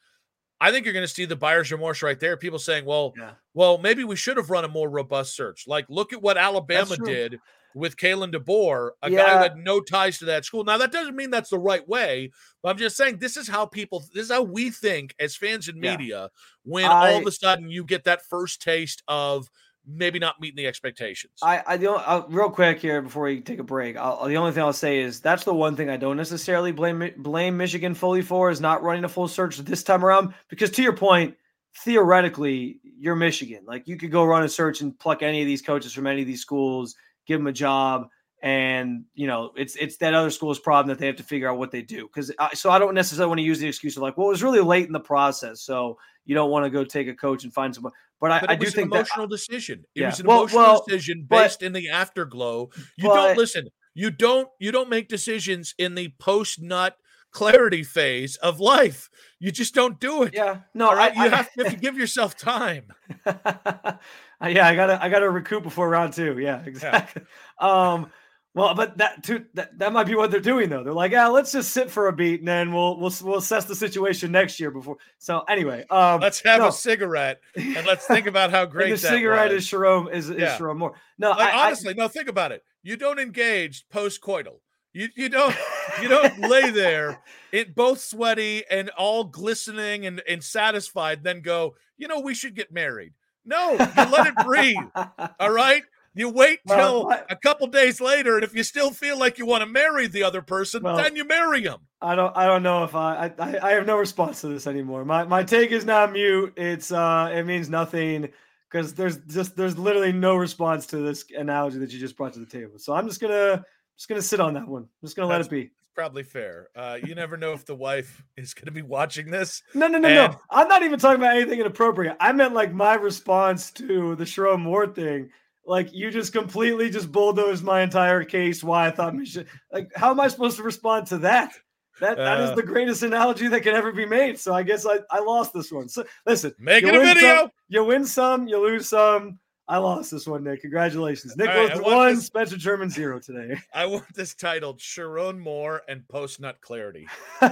I think you're going to see the buyer's remorse right there. People saying, "Well, Yeah. well, maybe we should have run a more robust search." Like, look at what Alabama did with Kalen DeBoer, a guy who had no ties to that school. Now, that doesn't mean that's the right way, but I'm just saying this is how people, this is how we think as fans and Yeah. media when all of a sudden you get that first taste of maybe not meeting the expectations. I, I don't uh, real quick here before we take a break. I'll, the only thing I'll say is that's the one thing I don't necessarily blame blame Michigan fully for is not running a full search this time around. Because to your point, theoretically, you're Michigan. Like you could go run a search and pluck any of these coaches from any of these schools, give them a job, and you know it's it's that other school's problem that they have to figure out what they do. Because so I don't necessarily want to use the excuse of like, well, it was really late in the process, so you don't want to go take a coach and find someone. But I, But I it do was think an that emotional decision. It Yeah. was an Well- emotional well, decision but- based in the afterglow. You but- don't listen. You don't. You don't make decisions in the post nut clarity phase of life. You just don't do it. yeah, no, All right. I, you I- have, you have to give yourself time. Uh, yeah, I gotta I gotta recoup before round two. Yeah, exactly. Um, well, but that too that, that might be what they're doing though. They're like, yeah, let's just sit for a beat and then we'll we'll we'll assess the situation next year before. So anyway, um, Let's have no. a cigarette and let's think about how great the cigarette was. is Sherrone is, is Yeah. Moore. No, Like, I, honestly, no. Think about it. You don't engage post coital. You you don't you don't lay there it both sweaty and all glistening and, and satisfied, then go, you know, we should get married. No, you let it breathe. All right. You wait Well, till what- a couple days later, and if you still feel like you want to marry the other person, Well, then you marry him. I don't I don't know if I, I I have no response to this anymore. My my take is now mute. It's uh it means nothing because there's just there's literally no response to this analogy that you just brought to the table. So I'm just gonna just gonna sit on that one. I'm just gonna let it be. Probably fair. Uh, you never know if the wife is going to be watching this. No, no, no, And- no. I'm not even talking about anything inappropriate. I meant like my response to the Sherrone Moore thing. Like you just completely just bulldozed my entire case. Why I thought Michigan. Like, how am I supposed to respond to that? That that is Uh. the greatest analogy that can ever be made. So I guess I, I lost this one. So listen, Make it a video. Some, you win some, you lose some. I lost this one, Nick. Congratulations. Nick right, Wilson I want one, this- Spencer German zero today. I want this titled Sherrone Moore and Post Nut Clarity. All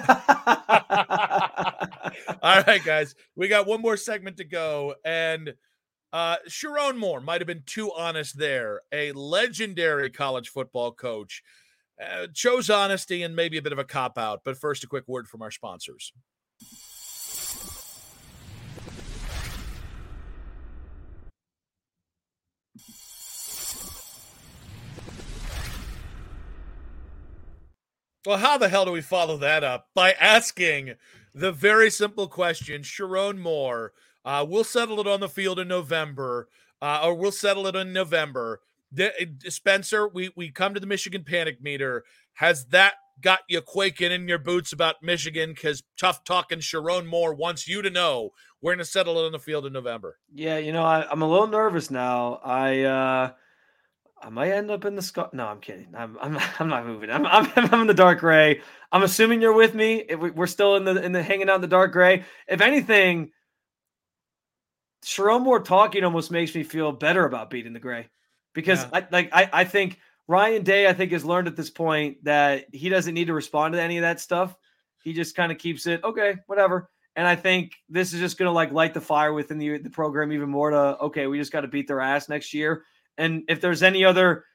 right, guys, we got one more segment to go, and uh, Sherrone Moore might have been too honest there. A legendary college football coach uh, chose honesty and maybe a bit of a cop out. But first, a quick word from our sponsors. Well, how the hell do we follow that up? By asking the very simple question Sherrone Moore, uh, we'll settle it on the field in November, uh, or we'll settle it in November. Spencer, we, we come to the Michigan panic meter. Has that got you quaking in your boots about Michigan? Because tough talking Sherrone Moore wants you to know we're going to settle it on the field in November. Yeah, you know, I, I'm a little nervous now. I uh I might end up in the sky. No, I'm kidding. I'm I'm I'm not moving. I'm I'm, I'm in the dark gray. I'm assuming you're with me. If we, we're still in the in the hanging out in the dark gray. If anything, Sherrone Moore talking almost makes me feel better about beating the gray because Yeah. I like I I think Ryan Day I think has learned at this point that he doesn't need to respond to any of that stuff. He just kind of keeps it okay, whatever. And I think this is just going to like light the fire within the the program even more to okay, we just got to beat their ass next year. And if there's any other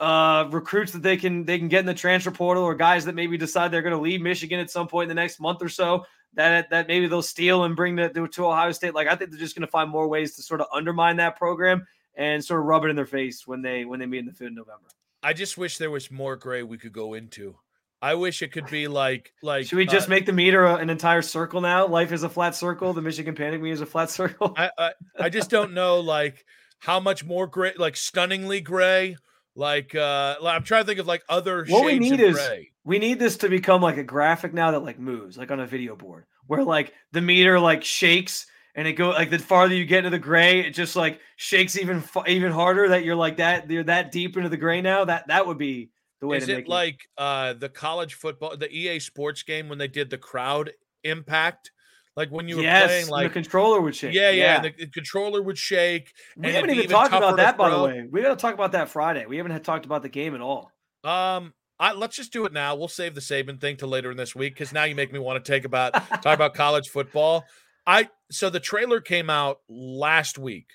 uh recruits that they can they can get in the transfer portal or guys that maybe decide they're going to leave Michigan at some point in the next month or so that that maybe they'll steal and bring the, to Ohio State. Like I think they're just going to find more ways to sort of undermine that program and sort of rub it in their face when they when they meet in the field in November. I just wish there was more gray we could go into. I wish it could be like like Should we just uh, make the meter a- an entire circle now? Life is a flat circle. The Michigan Panic meter is a flat circle. I, I I just don't know like how much more gray, like stunningly gray. Like uh I'm trying to think of like other What we shades need is- gray. We need this to become like a graphic now that like moves, like on a video board, where like the meter like shakes and it go like the farther you get into the gray, it just like shakes even even harder. That you're like that you're that deep into the gray now. That that would be the way Is it like uh the college football, the EA Sports game when they did the crowd impact? Like when you were yes, playing, like the controller would shake. yeah, yeah, and the, the controller would shake. we and haven't it'd even talked about that, by the way. We got to talk about that Friday. We haven't had talked about the game at all. Um, I, let's just do it now. We'll save the Saban thing to later in this week because now you make me want to take about talk about college football. I so the trailer came out last week,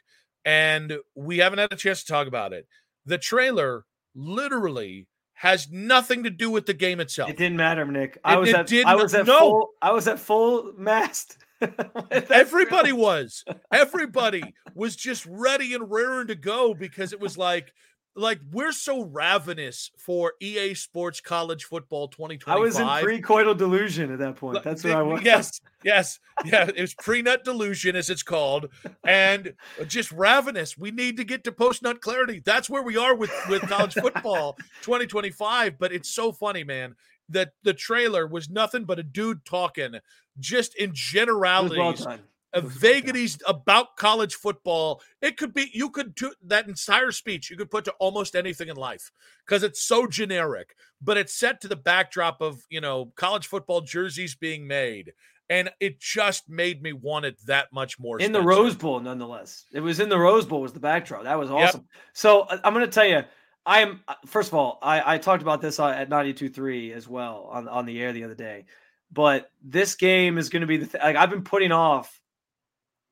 and we haven't had a chance to talk about it. The trailer literally has nothing to do with the game itself. It didn't matter, Nick. I It- was it at I was at no. full I was at full mast. Everybody was. Everybody was just ready and raring to go because it was like, like we're so ravenous for EA Sports College Football 2025. I was in pre-coital delusion at that point. That's what I was. Yes, yes, yeah. It was pre-nut delusion, as it's called, and just ravenous. We need to get to post-nut clarity. That's where we are with with college football 2025. But it's so funny, man. That the trailer was nothing but a dude talking, just in generalities well vagaries about college football. It could be you could do that entire speech you could put to almost anything in life because it's so generic, but it's set to the backdrop of you know college football jerseys being made, and it just made me want it that much more. in the Rose Bowl, nonetheless. It was in the Rose Bowl was the backdrop. That was awesome. So uh, I'm going to tell you, I am uh, first of all, I, I talked about this uh, at 92.3 as well on on the air the other day. But this game is going to be the th- like I've been putting off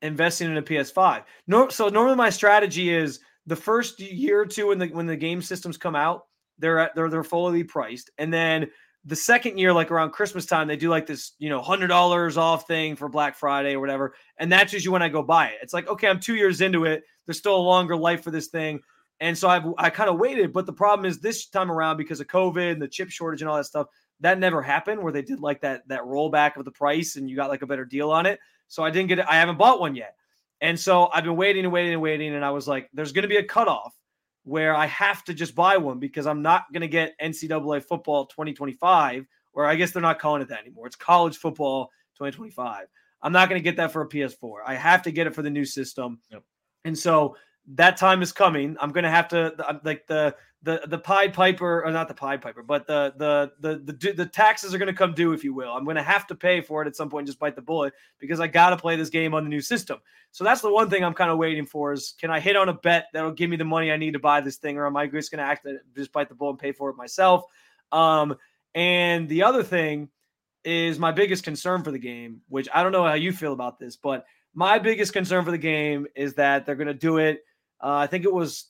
investing in a PS5. Nor- so normally my strategy is the first year or two when the when the game systems come out, they're at, they're they're fully priced, and then the second year, like around Christmas time, they do like this, you know, hundred dollars off thing for Black Friday or whatever, and that's usually when I go buy it. It's like, okay, I'm two years into it. There's still a longer life for this thing, and so I've I kind of waited. But the problem is this time around because of COVID and the chip shortage and all that stuff, that never happened. Where they did like that that rollback of the price and you got like a better deal on it. So I didn't get it. I haven't bought one yet, and so I've been waiting and waiting and waiting, and I was like, there's going to be a cutoff where I have to just buy one because I'm not going to get NCAA football 2025, or I guess they're not calling it that anymore. It's college football 2025. I'm not going to get that for a PS4. I have to get it for the new system. Yep. And so that time is coming. I'm going to have to like the the the Pied Piper or not the Pied Piper, but the the the the, the taxes are going to come due, if you will. I'm going to have to pay for it at some point. Just bite the bullet because I got to play this game on the new system. So that's the one thing I'm kind of waiting for is can I hit on a bet that'll give me the money I need to buy this thing, or am I just going to act just bite the bullet and pay for it myself? Um, and the other thing is my biggest concern for the game, which I don't know how you feel about this, but my biggest concern for the game is that they're going to do it. Uh, I think it was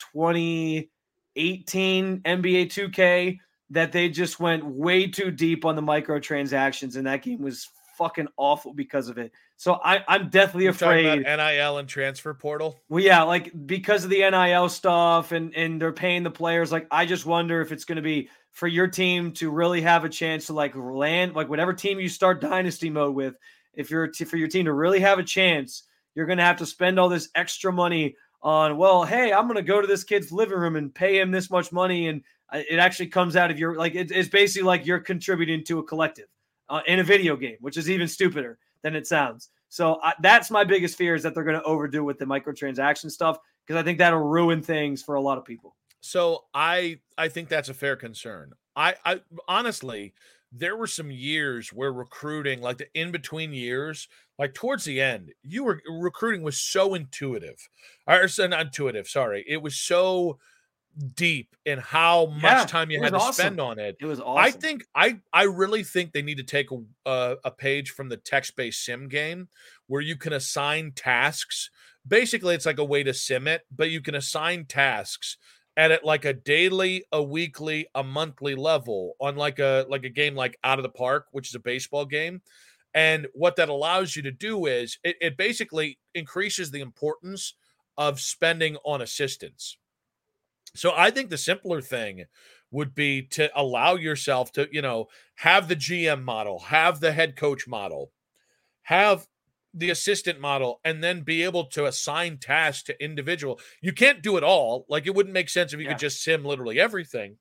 2018 NBA 2K that they just went way too deep on the microtransactions, and that game was fucking awful because of it. So I, I'm deathly You're afraid. about NIL and transfer portal. Well, yeah, like because of the NIL stuff and and they're paying the players. Like, I just wonder if it's going to be for your team to really have a chance to like land, like whatever team you start dynasty mode with. If you're t- for your team to really have a chance, you're going to have to spend all this extra money on. Well, hey, I'm going to go to this kid's living room and pay him this much money, and it actually comes out of your like it, it's basically like you're contributing to a collective uh, in a video game, which is even stupider than it sounds. So I, that's my biggest fear is that they're going to overdo with the microtransaction stuff because I think that'll ruin things for a lot of people. So I I think that's a fair concern. I I honestly there were some years where recruiting like the in between years like towards the end you were recruiting was so intuitive or so not intuitive sorry it was so deep in how much Yeah, time you had to awesome. spend on it It was awesome. I think I I really think they need to take a a, a page from the text-based sim game where you can assign tasks. Basically, it's like a way to sim it, but you can assign tasks at it like a daily, a weekly, a monthly level on like a like a game like Out of the Park, which is a baseball game. And what that allows you to do is it, it basically increases the importance of spending on assistance. So I think the simpler thing would be to allow yourself to, you know, have the GM model, have the head coach model, have the assistant model, and then be able to assign tasks to individual. You can't do it all. Like it wouldn't make sense if you Yeah. could just sim literally everything.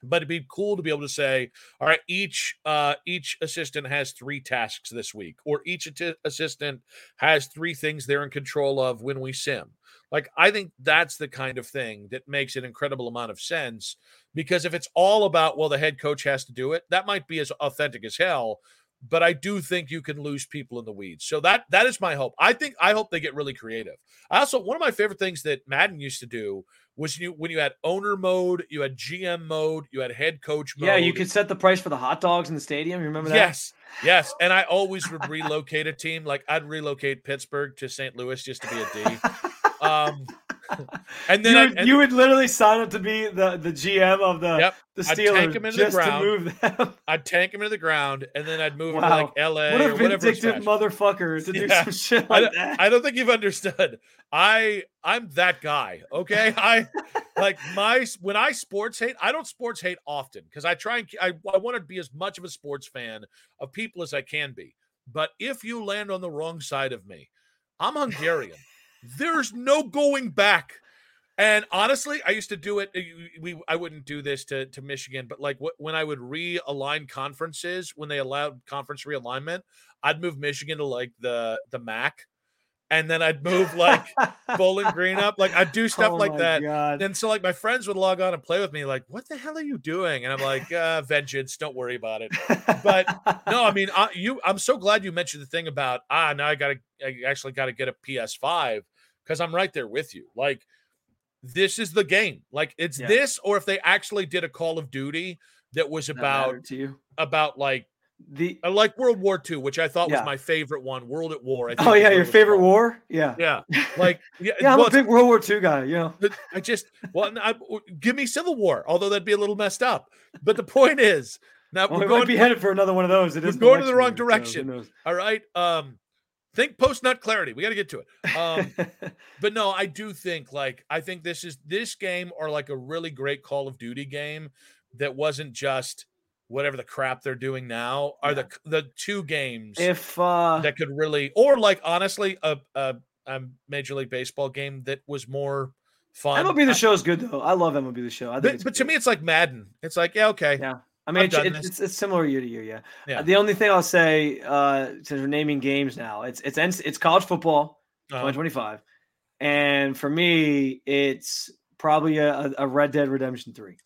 But it'd be cool to be able to say, all right, each uh each assistant has three tasks this week, or each assistant has three things they're in control of when we sim. Like, I think that's the kind of thing that makes an incredible amount of sense because if it's all about, well, the head coach has to do it, that might be as authentic as hell. But I do think you can lose people in the weeds. So that that is my hope. I think I hope they get really creative. I also one of my favorite things that Madden used to do was you when you had owner mode, you had GM mode, you had head coach mode. Yeah, you could set the price for the hot dogs in the stadium. You remember that? Yes. Yes, and I always would relocate a team. Like I'd relocate Pittsburgh to St. Louis just to be a D. Um, and then you would, and- you would literally sign up to be the, the GM of the Yep. the I'd tank Steelers him into the just to ground. move them. I'd tank him into the ground, and then I'd move him to like L.A. what or a vindictive motherfucker to do some shit I, like don't- that. I don't think you've understood. I I'm that guy. Okay, I like my when I sports hate. I don't sports hate often because I try and I, I want to be as much of a sports fan of people as I can be. But if you land on the wrong side of me, I'm Hungarian. There's no going back. And honestly, I used to do it. uh, We I wouldn't do this to to Michigan, but like wh- when I would realign conferences, when they allowed conference realignment, I'd move Michigan to like the the MAC, and then I'd move like Bowling Green up. Like I'd do stuff Oh like that. God. And so like my friends would log on and play with me, like, what the hell are you doing? And I'm like, uh, vengeance, don't worry about it. but no, I mean, I, you. I'm so glad you mentioned the thing about ah, now I got to, I actually got to get a PS5 because I'm right there with you. Like, this is the game. Like, it's Yeah. this, or if they actually did a Call of Duty that was about you. about like The I like World War II, which I thought was my favorite one. World at War. I think oh yeah, your favorite war? Yeah. Yeah, like yeah, Yeah, I'm well, a big World War II guy. You know. I just well, I, give me Civil War, although that'd be a little messed up. But the point is, now Well, we're we going might be headed for another one of those. It we're going in the wrong so direction. knows? All right. Um, think post nut clarity. We got to get to it. Um, but no, I do think like I think this is this game or like a really great Call of Duty game that wasn't just whatever the crap they're doing now are the the two games if uh, that could really or like honestly a a, a Major League Baseball game that was more fun. MLB the I- show is good though. I love MLB the show. I think but, but to me, it's like Madden. It's like yeah, okay, Yeah. I mean, I've it's, it's, this. it's, it's similar year to year. Yeah. Yeah. The only thing I'll say, uh, since we're naming games now, it's it's it's college football Uh-huh. 2025, and for me, it's probably a, a Red Dead Redemption 3.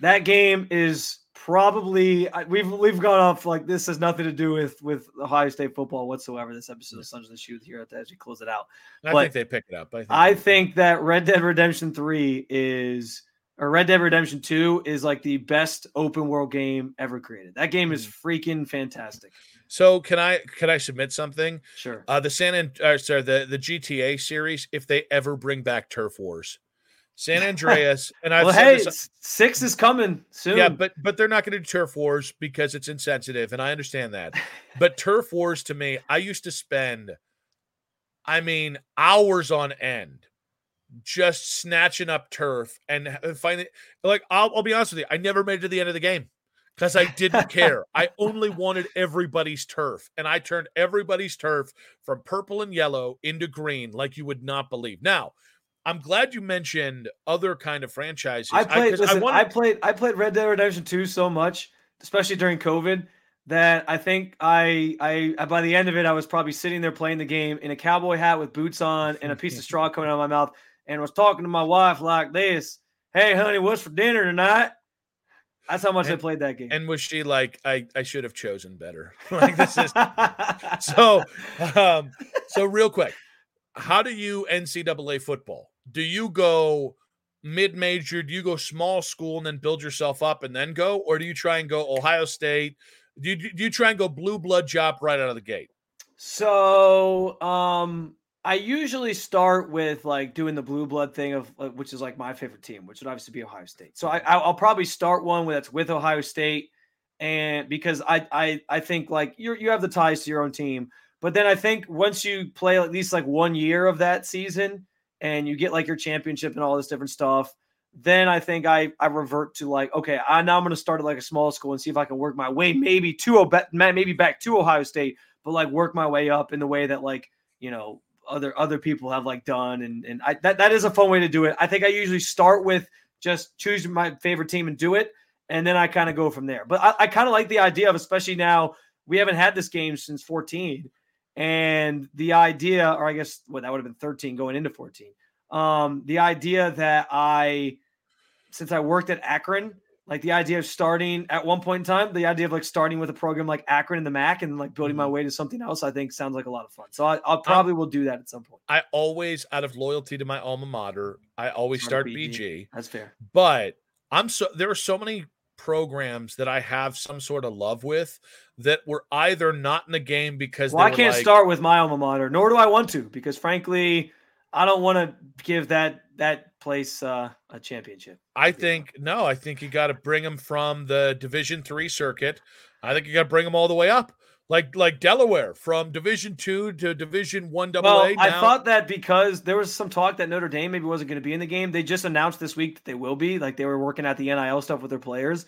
That game is probably we've we've gone off like this has nothing to do with with Ohio State football whatsoever. This episode of Sons of the Shoot here at the, as close it out. I but think they pick it up. I think, I think that Red Dead Redemption 3 is or Red Dead Redemption 2 is like the best open world game ever created. That game is freaking fantastic. so. Can I can I submit something? Sure. Uh, the San An- uh, sorry the the GTA series. If they ever bring back Turf Wars, San Andreas, and I've well, hey, this, 6 is coming soon. yeah, but but they're not going to do Turf Wars because it's insensitive, and I understand that. But Turf Wars to me, I used to spend, I mean, hours on end just snatching up turf and uh, h- finding like I'll, I'll be honest with you i never made it to the end of the game because i didn't care i only wanted everybody's turf and i turned everybody's turf from purple and yellow into green like you would not believe now i'm glad you mentioned other kind of franchises I played 'cause listen, I, wanted- played I played Red Dead Redemption 2 so much, especially during COVID, that I think I I by the end of it I was probably sitting there playing the game in a cowboy hat with boots on and a piece of straw coming out of my mouth and was talking to my wife like this, "Hey honey, what's for dinner tonight?" That's how much I played that game. and was she like i i should have chosen better like this is so um so real quick how do you ncaa football do you go mid-major do you go small school and then build yourself up and then go? Or do you try and go ohio state? Do you, do you try and go blue blood job right out of the gate? So, um, I usually start with like doing the blue blood thing of which is like my favorite team, which would obviously be Ohio State. So I, I'll I'll probably start one that's with Ohio State, and because I I I think like you you have the ties to your own team, but then I think once you play at least like one year of that season and you get like your championship and all this different stuff, then I think I I revert to like okay, I now I'm going to start at like a small school and see if I can work my way maybe to maybe back to Ohio State, but like work my way up in the way that like you know other other people have like done and and I, that that is a fun way to do it. I think I usually start with just choose my favorite team and do it, and then I kind of go from there. But I, I kind of like the idea of especially now we haven't had this game since 14, and the idea, or I guess what that would have been 13 going into 14. Um, the idea that I since I worked at Akron Like the idea of starting at one point in time, the idea of like starting with a program like Akron and the MAC and like building my Mhm. way to something else, I think sounds like a lot of fun. So I, I'll probably will do that at some point. I always, out of loyalty to my alma mater, I always Start start BG. BG. That's fair. But I'm so there are so many programs that I have some sort of love with that were either not in the game because Well, they I can't like, start with my alma mater, nor do I want to, because frankly, I don't want to give that that place uh, a championship. I think no, I think you got to bring them from the Division Three circuit. I think you got to bring them all the way up, like like Delaware from Division Two to Division One Double Well, A. I now- thought that because there was some talk that Notre Dame maybe wasn't going to be in the game. They just announced this week that they will be. Like they were working at the NIL stuff with their players,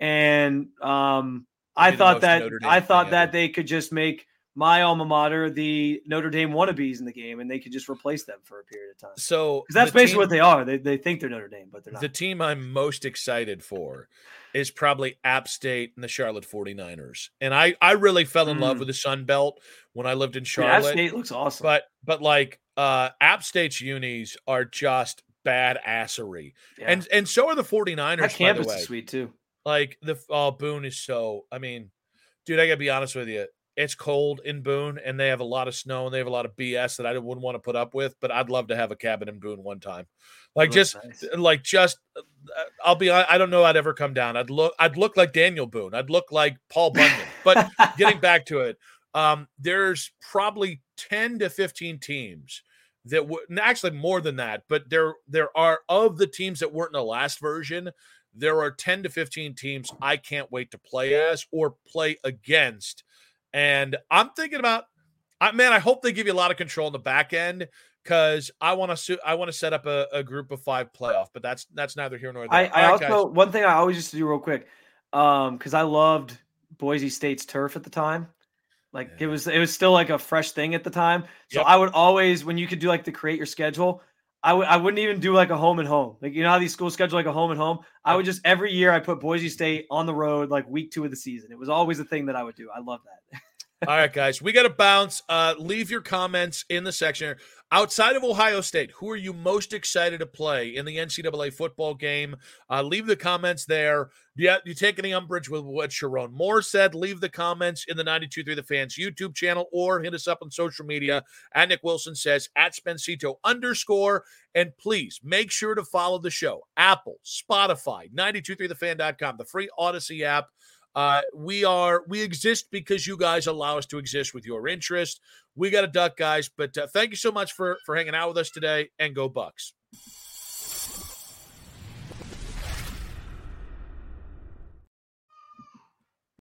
and um, I thought that I thought that ever. they could just make my alma mater the Notre Dame wannabes in the game, and they could just replace them for a period of time. so. That's basically team- what they are. They they think they're Notre Dame, but they're not. The team I'm most excited for is probably App State and the Charlotte 49ers. And I I really fell in love Mm. with the Sun Belt when I lived in Dude, App Charlotte. State looks awesome. But but like uh App State's unis are just badassery. yeah. And and so are the 49ers that campus is sweet too. Like the oh Boone is so I mean, dude, I gotta be honest with you. It's cold in Boone and they have a lot of snow and they have a lot of BS that I wouldn't want to put up with, but I'd love to have a cabin in Boone one time. Like just nice. like just uh, I'll be I I don't know I'd ever come down. I'd look I'd look like Daniel Boone. I'd look like Paul Bunyan. But getting back to it, um, there's probably 10 to 15 teams that would actually more than that, but there there are of the teams that weren't in the last version, there are 10 to 15 teams I can't wait to play as or play against. And I'm thinking about I man, I hope they give you a lot of control in the back end because I want to I want to set up a, a group of five playoff, but that's that's neither here nor there. I, I also guys. one thing I always used to do real quick, um, because I loved Boise State's turf at the time. Like Yeah. it was it was still like a fresh thing at the time. So Yep. I would always when you could do like the create your schedule, I would I wouldn't even do like a home and home. Like you know how these schools schedule like a home and home. I would just every year I put Boise State on the road like week two of the season. It was always a thing that I would do. I love that. All right, guys, we got to bounce. Uh, leave your comments in the section. Outside of Ohio State, who are you most excited to play in the NCAA football game? Uh, leave the comments there. Do you, you take any umbrage with what Sherrone Moore said? Leave the comments in the 92.3 The Fans YouTube channel or hit us up on social media at Nick Wilson says at Spencito underscore. And please make sure to follow the show. Apple, Spotify, 923thefan.com, the free Audacy app. Uh, we are we exist because you guys allow us to exist with your interest. We got a duck, guys, but uh, thank you so much for for hanging out with us today, and go Bucks.